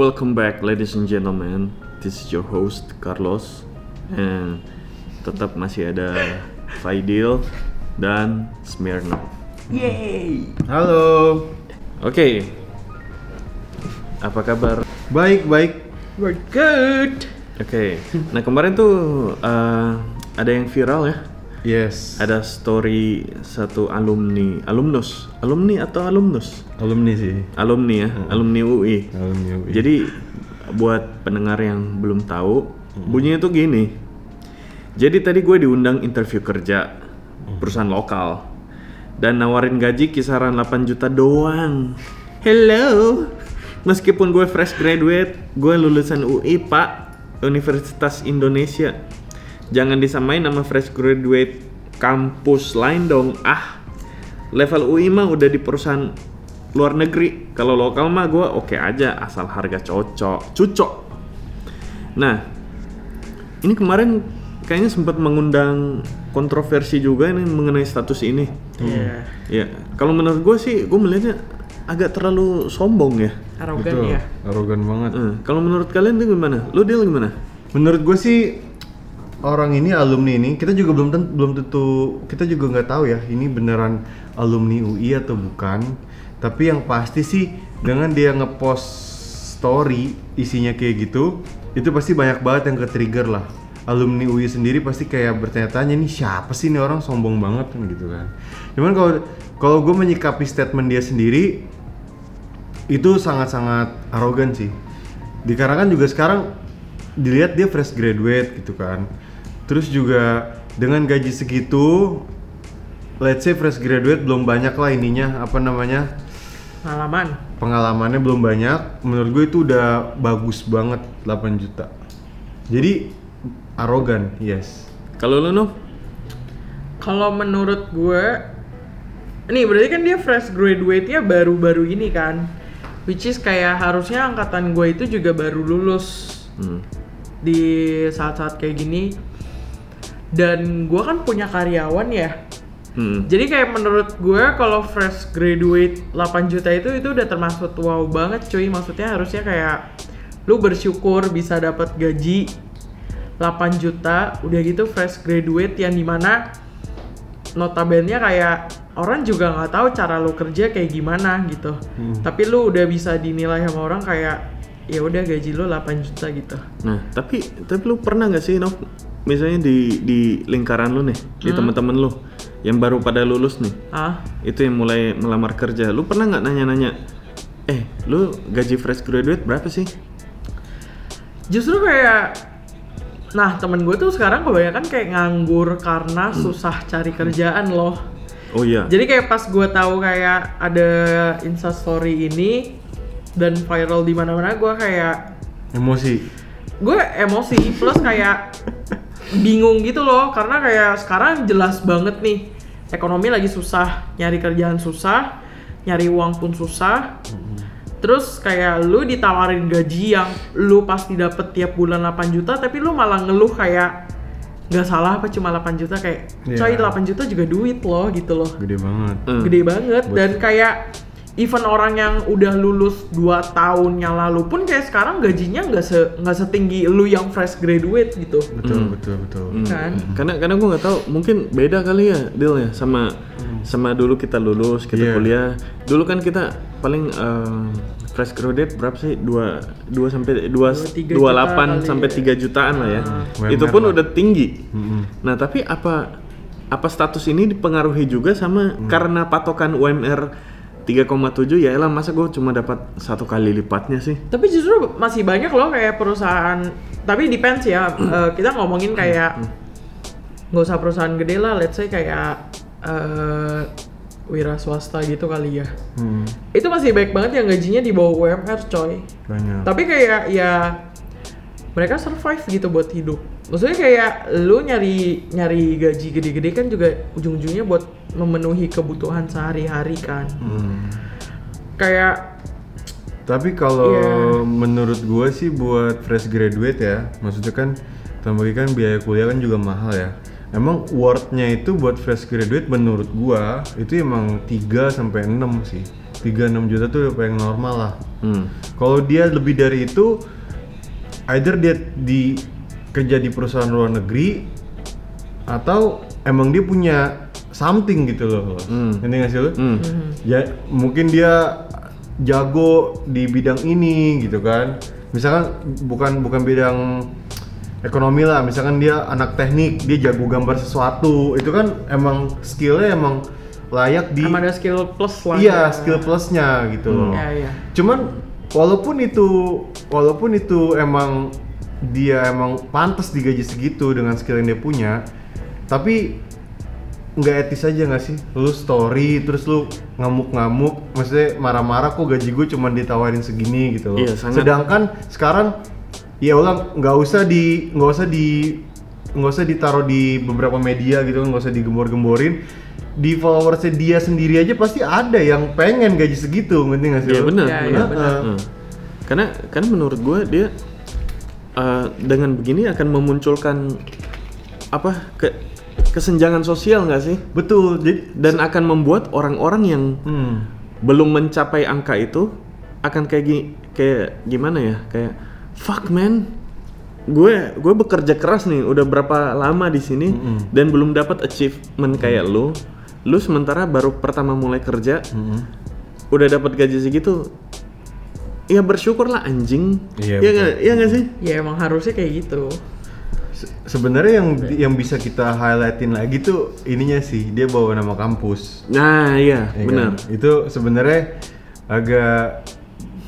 Welcome back, ladies and gentlemen. This is your host Carlos, and tetap masih ada Faidil dan Smirnov. Yeay. Halo. Oke, apa kabar? Baik, baik. We're good. Oke, nah kemarin tuh eh, ada yang viral ya. Yes. Ada story satu alumni, alumnus, alumni atau alumnus? Alumni sih. Alumni ya, alumni UI. Alumni UI. Jadi buat pendengar yang belum tahu, bunyinya tuh gini. Jadi tadi gue diundang interview kerja perusahaan lokal dan nawarin gaji kisaran 8 juta doang. Hello. Meskipun gue fresh graduate, gue lulusan UI, Pak, Universitas Indonesia. Jangan disamain sama fresh graduate kampus lain dong. Ah, level UI mah udah di perusahaan luar negeri. Kalau lokal mah gue oke aja asal harga cocok, cucok. Nah, ini kemarin kayaknya sempat mengundang kontroversi juga ini mengenai status ini. Iya. Ya, kalau menurut gue sih, gue melihatnya agak terlalu sombong ya. Arogan Betul. ya. Arogan banget. Eh, kalau menurut kalian itu gimana? Lu deal gimana? Menurut gue sih orang ini alumni ini kita juga belum tentu belum tentu kita juga nggak tahu ya ini beneran alumni UI atau bukan. Tapi yang pasti sih dengan dia ngepost story isinya kayak gitu, itu pasti banyak banget yang ke-trigger lah. Alumni UI sendiri pasti kayak bertanya-tanya nih siapa sih ini orang sombong banget kan gitu kan. Cuman kalau kalau gue menyikapi statement dia sendiri itu sangat-sangat arogan sih. Dikarenakan juga sekarang dilihat dia fresh graduate gitu kan. Terus juga dengan gaji segitu, let's say fresh graduate belum banyak lah ininya apa namanya Pengalaman. pengalamannya belum banyak. Menurut gue itu udah bagus banget 8 juta. Jadi arogan, yes. Kalau lu Nov? Kalau menurut gue, nih berarti kan dia fresh graduate-nya baru-baru ini kan. Which is kayak harusnya angkatan gue itu juga baru lulus Hmm. di saat-saat kayak gini. Dan gue kan punya karyawan ya. Hmm. Jadi kayak menurut gue kalau fresh graduate 8 juta itu itu udah termasuk wow banget cuy. Maksudnya harusnya kayak lu bersyukur bisa dapat gaji 8 juta udah gitu fresh graduate yang di mana notabene kayak orang juga nggak tahu cara lu kerja kayak gimana gitu. Tapi lu udah bisa dinilai sama orang kayak ya udah gaji lu 8 juta gitu. Nah, tapi tapi lu pernah nggak sih Nov? Misalnya di di lingkaran lu nih, di teman-teman lu yang baru pada lulus nih, Ah, itu yang mulai melamar kerja. Lu pernah nggak nanya-nanya, eh, lu gaji fresh graduate berapa sih? Justru kayak Nah temen gue tuh sekarang kebanyakan kayak nganggur karena susah cari kerjaan loh Oh iya. Jadi kayak pas gue tahu kayak ada instastory ini dan viral di mana-mana gue kayak Emosi. gue emosi plus kayak bingung gitu loh. Karena kayak sekarang jelas banget nih ekonomi lagi susah nyari kerjaan susah nyari uang pun susah. Terus kayak lu ditawarin gaji yang lu pasti dapet tiap bulan 8 juta tapi lu malah ngeluh kayak nggak salah apa cuma 8 juta? Kayak coy Iya. 8 juta juga duit loh gitu loh. Gede banget. Eh, gede banget. Dan kayak even orang yang udah lulus 2 tahun yang lalu pun kayak sekarang gajinya nggak se nggak setinggi lu yang fresh graduate gitu Betul, betul, betul. hmm. kan Karena karena gue nggak tahu, mungkin beda kali ya deal ya sama sama dulu kita lulus, kita Iya. kuliah. Dulu kan kita paling eh, fresh graduate berapa sih? Dua dua sampai dua Dua, tiga dua juta delapan kali sampai ya. tiga jutaan lah ya. UMR Itu pun lah. udah tinggi. Mm-mm. Nah, tapi apa apa status ini dipengaruhi juga sama karena patokan UMR 3,7 ya elah masa gue cuma dapat satu kali lipatnya sih. tapi justru masih banyak loh kayak perusahaan tapi depends ya eh, kita ngomongin kayak nggak usah perusahaan gede lah let's say kayak eh, wira swasta gitu kali ya. Hmm, itu masih baik banget yang gajinya di bawah UMR coy. Banyak. tapi kayak ya mereka survive gitu buat hidup. Maksudnya kayak lu nyari nyari gaji gede-gede kan juga ujung-ujungnya buat memenuhi kebutuhan sehari-hari kan Hmm. kayak Tapi kalau Iya. menurut gua sih buat fresh graduate ya, maksudnya kan tambah kan biaya kuliah kan juga mahal ya. Emang worth-nya itu buat fresh graduate menurut gua itu emang 3 sampai 6 sih. 3-6 juta tuh udah paling normal lah. Hmm. Kalau dia lebih dari itu, either dia di kerja di perusahaan luar negeri atau emang dia punya something gitu loh. Hmm. Ngerti nggak sih lo? Hmm. Ya mungkin dia jago di bidang ini gitu kan. Misalkan bukan bukan bidang ekonomi lah, misalkan dia anak teknik, dia jago gambar sesuatu, itu kan emang skillnya emang layak di Emang ada skill plus lah. iya ya. skill plusnya gitu loh. Iya, iya. Cuman walaupun itu walaupun itu emang dia emang pantas digaji segitu dengan skill yang dia punya, tapi nggak etis aja nggak sih? Lu story terus lu ngamuk-ngamuk, maksudnya marah-marah kok gaji gue cuma ditawarin segini gitu loh. Iya, sangat. Sedangkan sekarang ya ulang nggak usah di nggak usah di nggak usah ditaruh di beberapa media gitu nggak usah digembor-gemborin di followersnya dia sendiri aja pasti ada yang pengen gaji segitu ngerti nggak sih Iya benar, benar. benar. Hmm. Karena karena menurut gue dia uh, dengan begini akan memunculkan apa ke kesenjangan sosial nggak sih? betul jadi Dan akan membuat orang-orang yang hmm, belum mencapai angka itu akan kayak gi- kayak gimana ya? Kayak fuck man. Gue gue bekerja keras nih udah berapa lama di sini Mm-mm. dan belum dapat achievement kayak lu. Lu sementara baru pertama mulai kerja hmm. udah dapat gaji segitu. Ya bersyukurlah anjing. Iya, Iya betul. nggak? Iya nggak sih? Ya emang harusnya kayak gitu. Se- sebenarnya yang yang bisa kita highlightin lagi tuh ininya sih dia bawa nama kampus Nah, iya, ya benar. kan? itu sebenarnya agak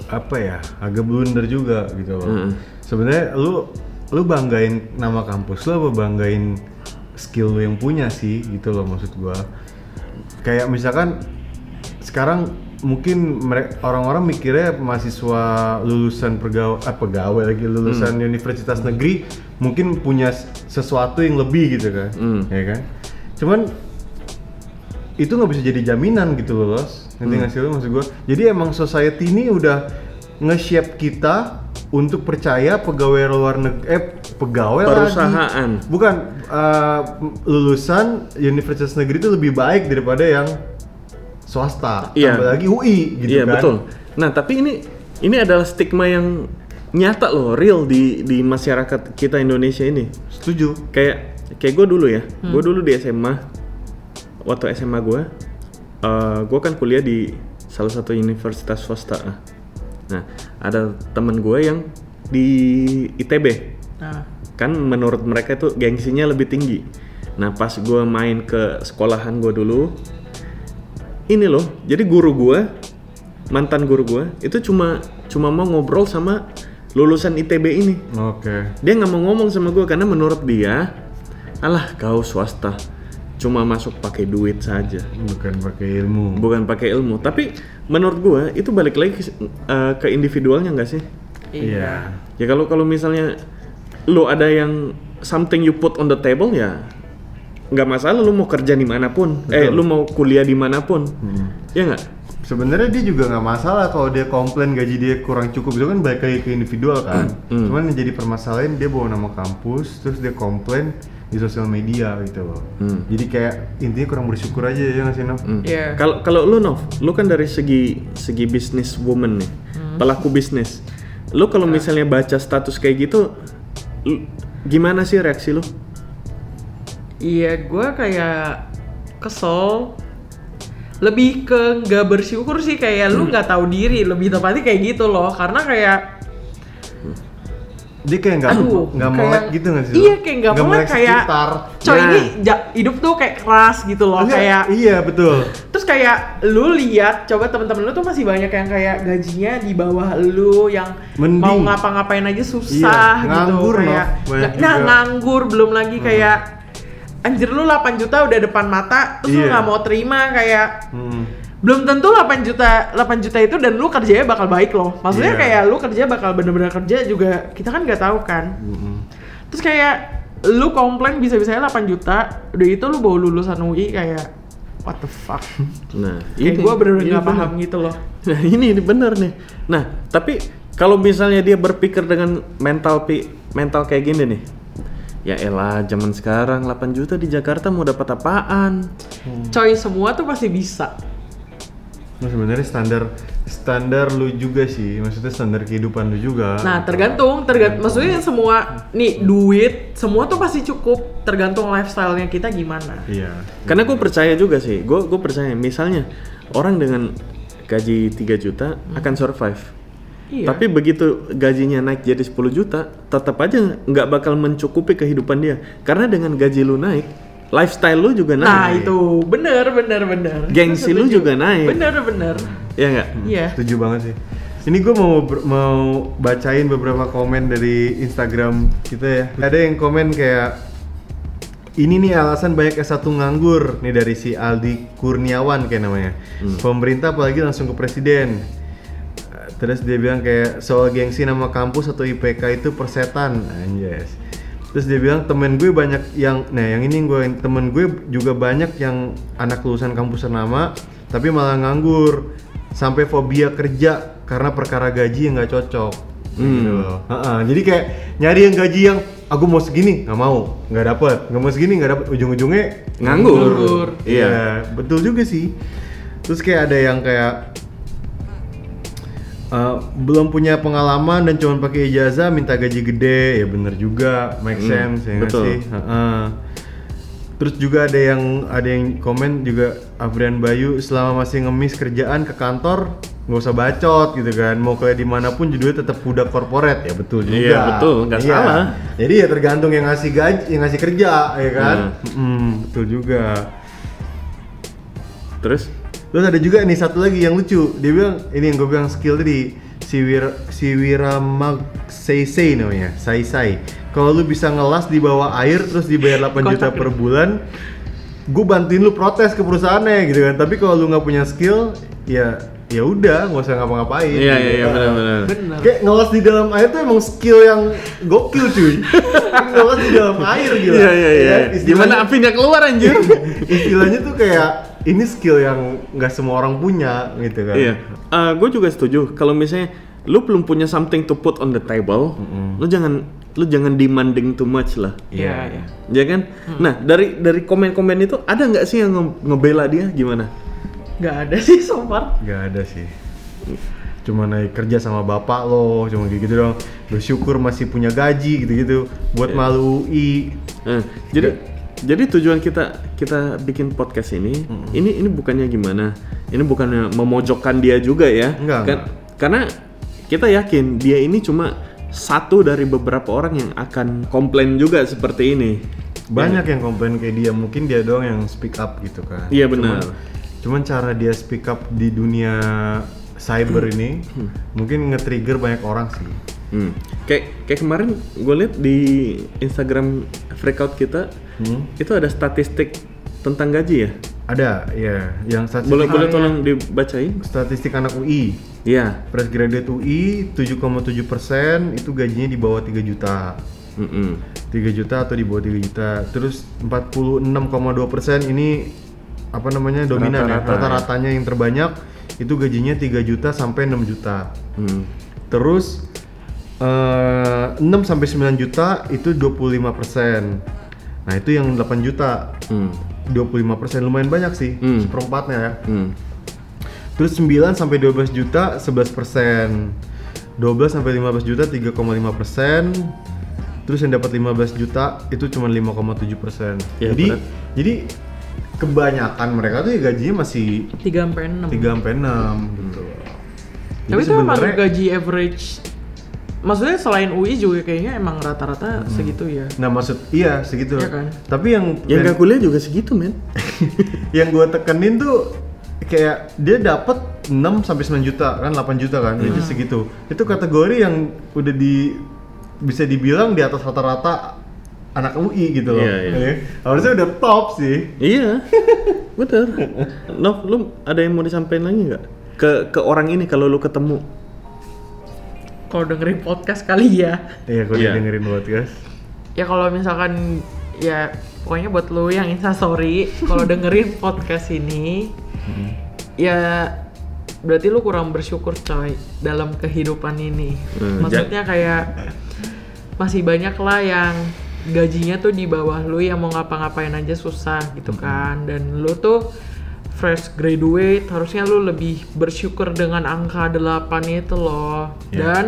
apa ya agak blunder juga gitu loh Mm-mm. sebenarnya lu lu banggain nama kampus lu apa banggain skill lu yang punya sih gitu loh maksud gua kayak misalkan sekarang mungkin orang-orang mikirnya mahasiswa lulusan pergawe eh, pegawai lagi lulusan universitas negeri mungkin punya sesuatu yang lebih gitu kan Hmm. ya kan cuman itu nggak bisa jadi jaminan gitu loh los nanti nggak sih lo maksud gua jadi emang society ini udah nge-shape kita untuk percaya pegawai luar negeri eh pegawai Perusahaan. lagi bukan eh, lulusan universitas negeri itu lebih baik daripada yang swasta Iya. tambah lagi UI gitu iya, kan betul. Nah, tapi ini ini adalah stigma yang nyata loh, real di di masyarakat kita Indonesia ini. setuju Kayak kayak gue dulu ya. Gue dulu di SMA. Waktu SMA gue eh gue kan kuliah di salah satu universitas swasta. Nah, ada temen gue yang di ITB. Nah, kan menurut mereka itu gengsinya lebih tinggi. Nah pas gue main ke sekolahan gue dulu, ini loh, jadi guru gue, mantan guru gue, itu cuma cuma mau ngobrol sama lulusan ITB ini. oke Dia nggak mau ngomong sama gue karena menurut dia, alah kau swasta, cuma masuk pakai duit saja, bukan pakai ilmu bukan pakai ilmu. Tapi menurut gue itu balik lagi ke, eh, ke individualnya nggak sih? iya Ya kalau kalau misalnya lu ada yang something you put on the table ya nggak masalah lu mau kerja di mana pun, eh Betul. lu mau kuliah di mana pun, Hmm. ya nggak? Sebenarnya dia juga nggak masalah kalau dia komplain gaji dia kurang cukup itu kan balik lagi ke individual kan. Hmm. Cuman yang jadi permasalahan dia bawa nama kampus terus dia komplain di sosial media gitu loh. Hmm. Jadi kayak intinya kurang bersyukur aja ya nggak sih Nov? Hmm. Iya. Kalau kalau lu Nov, lu kan dari segi segi bisnis woman nih, pelaku bisnis. Lu kalau misalnya baca status kayak gitu, lu- gimana sih reaksi lu? Iya, gue kayak kesel. Lebih ke nggak bersyukur sih kayak lu nggak tahu diri. Lebih tepatnya kayak gitu loh. Karena kayak Dia kayak nggak nggak kayak- melek gitu nggak sih? Iya, kayak nggak melek kayak sekitar. coy Nah. ini ja- hidup tuh kayak keras gitu loh. Enggak, Kayak iya betul. Terus kayak lu lihat, coba temen-temen lu tuh masih banyak yang kayak gajinya di bawah lu yang Mending. mau ngapa-ngapain aja susah Iya, gitu nganggur, kayak Nov. Banyak nah juga. nganggur belum lagi kayak anjir lu 8 juta udah depan mata terus lu Iya. nggak mau terima kayak Hmm. belum tentu 8 juta 8 juta itu dan lu kerjanya bakal baik loh maksudnya Iya. kayak lu kerja bakal bener-bener kerja juga kita kan nggak tahu kan Mm-mm. terus kayak lu komplain bisa-bisanya 8 juta udah itu lu bawa lulusan UI kayak what the fuck Nah, kayak gue bener-bener nggak bener. paham gitu loh Nah ini, ini bener nih. Nah tapi kalau misalnya dia berpikir dengan mental pi mental kayak gini nih, ya elah zaman sekarang 8 juta di Jakarta mau dapat apaan? coy semua tuh pasti bisa Nah, sebenarnya standar standar lu juga sih, maksudnya standar kehidupan lu juga. Nah, tergantung, tergantung. Maksudnya semua nih duit, semua tuh pasti cukup. Tergantung lifestyle-nya kita gimana. Iya. Karena gue percaya juga sih, gue gue percaya misalnya orang dengan gaji 3 juta akan survive. Iya. Tapi begitu gajinya naik jadi 10 juta, tetap aja nggak bakal mencukupi kehidupan dia. Karena dengan gaji lu naik, lifestyle lu juga naik. Nah, itu bener, bener, bener. Gengsi lu juga naik. Bener, bener. Ya nggak? Iya. Setuju banget sih. Ini gue mau mau bacain beberapa komen dari Instagram kita ya. Ada yang komen kayak ini nih alasan banyak S1 nganggur nih dari si Aldi Kurniawan kayak namanya. Pemerintah apalagi langsung ke presiden. Terus dia bilang kayak soal gengsi nama kampus atau IPK itu persetan, anjas. Terus dia bilang temen gue banyak yang, nah yang ini gue temen gue juga banyak yang anak lulusan kampus ternama tapi malah nganggur sampai fobia kerja karena perkara gaji yang nggak cocok. Gitu loh. Ha-ha, Jadi kayak nyari yang gaji yang aku mau segini nggak mau nggak dapet nggak mau segini nggak dapet ujung-ujungnya Nganggur. Nganggur. Iya. Iya, betul juga sih. Terus kayak ada yang kayak uh, belum punya pengalaman dan cuma pakai ijazah minta gaji gede, ya bener juga, make Hmm, sense ya betul. sih. Heeh. Terus juga ada yang ada yang komen juga Afrian Bayu selama masih ngemis kerjaan ke kantor nggak usah bacot gitu kan mau kuliah di mana pun judulnya tetap budak korporat ya betul juga Iya, betul, nggak Iya. salah. jadi ya tergantung yang ngasih gaji yang ngasih kerja ya kan Hmm. Mm, betul juga Terus? Terus ada juga nih satu lagi yang lucu. Dia bilang ini yang gue bilang skill tadi si Wira si Wira Sei namanya, Sai Sai. Kalau lu bisa ngelas di bawah air terus dibayar 8 juta per bulan, gue bantuin lu protes ke perusahaannya gitu kan. Tapi kalau lu nggak punya skill, ya ya udah nggak usah ngapa-ngapain. Iya iya iya benar-benar. Bener. Kayak ngelas di dalam air tuh emang skill yang gokil cuy. ngelas di dalam air gitu. Iya iya iya. Istilahnya- Gimana apinya keluar anjir? istilahnya tuh kayak ini skill yang nggak semua orang punya gitu kan Iya, gue juga setuju. Kalau misalnya lu belum punya something to put on the table, lu jangan lu jangan demanding too much lah. Iya, iya. Ya kan? Nah dari dari komen-komen itu ada nggak sih yang nge- ngebela dia gimana? Nggak ada sih so far. nggak ada sih cuma naik kerja sama bapak lo cuma kayak gitu dong bersyukur masih punya gaji gitu-gitu buat Iya. malu UI Nah, jadi jadi tujuan kita kita bikin podcast ini ini ini bukannya gimana? Ini bukannya memojokkan dia juga ya? Enggak, Kan- Karena kita yakin dia ini cuma satu dari beberapa orang yang akan komplain juga seperti ini. banyak yang komplain kayak dia mungkin dia doang yang speak up gitu kan Iya, Cuman- benar. cuman cara dia speak up di dunia cyber ini mungkin nge-trigger banyak orang sih Hmm. Kayak kayak kemarin gue lihat di Instagram breakout kita Hmm. itu ada statistik tentang gaji ya. ada ya yang statistik Boleh boleh tolong dibacain? statistik anak UI Iya. fresh graduate UI 7,7 persen itu gajinya di bawah 3 juta Mm-mm. 3 juta atau di bawah 3 juta terus 46,2 persen ini apa namanya dominan ya Rata-rata, rata-ratanya yang terbanyak itu gajinya 3 juta sampai 6 juta Hmm. terus eh, 6 sampai 9 juta itu 25 persen nah itu yang 8 juta Hmm. 25 persen lumayan banyak sih Hmm. seperempatnya ya Hmm. Terus 9 sampai 12 juta 11 persen 12 sampai 15 juta 3,5 persen Terus yang dapat 15 juta itu cuma 5,7 persen Ya, Jadi berat. jadi kebanyakan mereka tuh ya gajinya masih 3 sampai 6. 3 sampai 6 gitu Tapi Jadi itu emang gaji average. Maksudnya selain UI juga kayaknya emang rata-rata segitu ya. Nah maksud iya segitu Iya kan? Tapi yang Yang gak kuliah juga segitu men. yang gue tekenin tuh kayak dia dapat 6 sampai 9 juta kan 8 juta kan Hmm. itu segitu itu kategori yang udah di bisa dibilang di atas rata-rata anak UI gitu loh Iya, iya. Ya. harusnya udah top sih iya. Bener. Nov, lu ada yang mau disampaikan lagi nggak? Ke ke orang ini kalau lu ketemu. Kalau dengerin podcast kali ya. iya gue Iya. dengerin podcast Ya kalau misalkan ya pokoknya buat lu yang instastory kalau dengerin podcast ini ya berarti lu kurang bersyukur coy dalam kehidupan ini. Hmm, Maksudnya kayak masih banyak lah yang gajinya tuh di bawah lu yang mau ngapa-ngapain aja susah gitu kan dan lu tuh fresh graduate harusnya lu lebih bersyukur dengan angka 8 itu loh. Iya. dan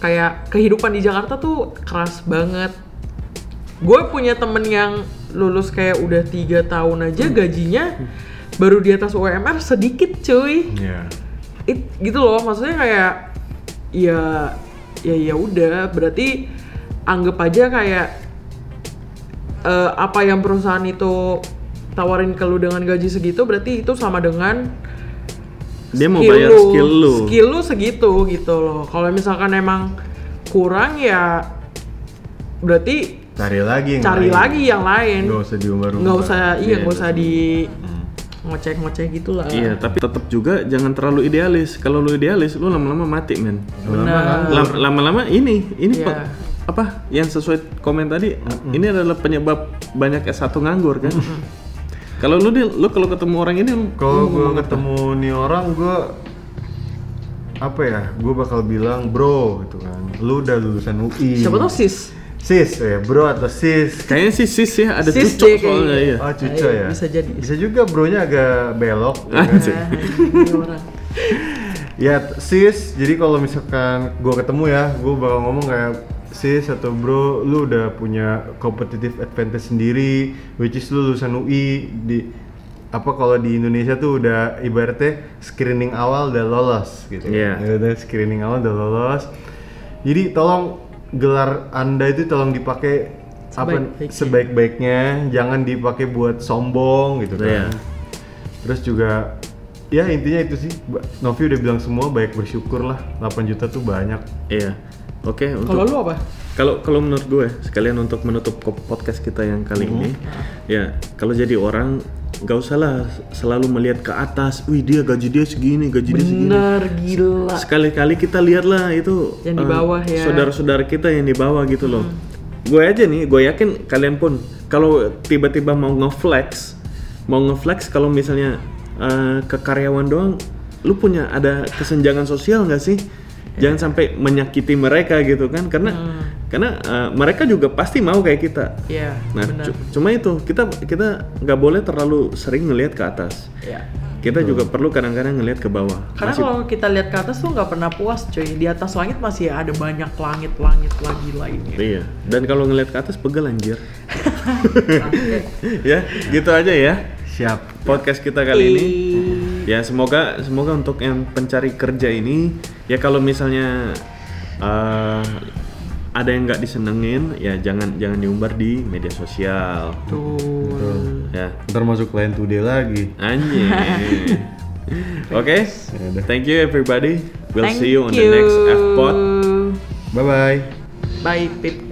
kayak kehidupan di Jakarta tuh keras banget. Gue punya temen yang lulus kayak udah tiga tahun aja gajinya baru di atas UMR sedikit cuy. Iya. It, gitu loh maksudnya kayak ya ya ya udah. Berarti anggap aja kayak eh, apa yang perusahaan itu tawarin ke lu dengan gaji segitu berarti itu sama dengan Dia mau bayar skill lu. skill lu segitu gitu loh kalau misalkan emang kurang ya berarti Cari lagi yang cari lain. lagi yang lain Nggak usah diumbar-umbar. nggak usah iya Iya, nggak usah di Hmm. ngoceh-ngoceh gitu lah Iya, tapi tetap juga jangan terlalu idealis. Kalau lu idealis, lu lama-lama mati, men. Lama-lama ini, ini Iya. pe- apa? Yang sesuai komen tadi, ini adalah penyebab banyak S1 nganggur kan? Kalau lu Dil, lu kalau ketemu orang ini lu- Kalau gue ketemu nih orang, gue apa ya? Gue bakal bilang bro, gitu kan. Lu udah lulusan UI. siapa tau sis Sis, ya bro atau sis. Kayaknya sih sis ya, ada Sis cucok deh soalnya iya. Oh cuco Iya, ya. bisa jadi. Bisa juga bronya agak belok. ya kan? Anjir. Ini orang. Ya sis, jadi kalau misalkan gue ketemu ya, gue bakal ngomong kayak sis atau bro, lu udah punya competitive advantage sendiri, which is lu lulusan UI di apa kalau di Indonesia tuh udah ibaratnya screening awal udah lolos gitu. Iya. Ya udah screening awal udah lolos. Jadi tolong gelar anda itu tolong dipakai apa Sebaik-baiknya. jangan dipakai buat sombong gitu kan. Iya. Terus juga ya intinya itu sih Novi udah bilang semua baik bersyukur lah 8 juta tuh banyak Iya. Oke, untuk kalau lu apa Kalau kalau menurut gue sekalian untuk menutup podcast kita yang kali ini, ya kalau jadi orang nggak usah lah selalu melihat ke atas. Wih dia gaji dia segini, gaji dia segini. bener gila Sekali-kali kita lihatlah itu Yang di eh, bawah ya. Saudara-saudara kita yang di bawah gitu loh. Gue aja nih, gue yakin kalian pun kalau tiba-tiba mau ngeflex, mau ngeflex kalau misalnya eh, ke karyawan doang, lu punya ada kesenjangan sosial nggak sih? Jangan sampai menyakiti mereka gitu kan, karena karena eh, mereka juga pasti mau kayak kita. Iya, Nah, cuma itu kita kita nggak boleh terlalu sering ngelihat ke atas. Iya. Kita juga perlu kadang-kadang ngelihat ke bawah. Karena Masih- kalau kita lihat ke atas tuh nggak pernah puas, cuy. Di atas langit masih ada banyak langit-langit lagi lainnya. Iya. Dan kalau ngelihat ke atas pegel anjir. ya, gitu aja ya. siap Podcast kita kali ini. Ya, semoga semoga untuk yang pencari kerja ini ya kalau misalnya eh, ada yang nggak disenengin ya jangan jangan diumbar di media sosial. Tuh. Ya. ntar masuk client today lagi Anjing. Oke. Yaudah. Thank you everybody. We'll Thank see you on the you. next F-Pod. bye bye Bye, pips.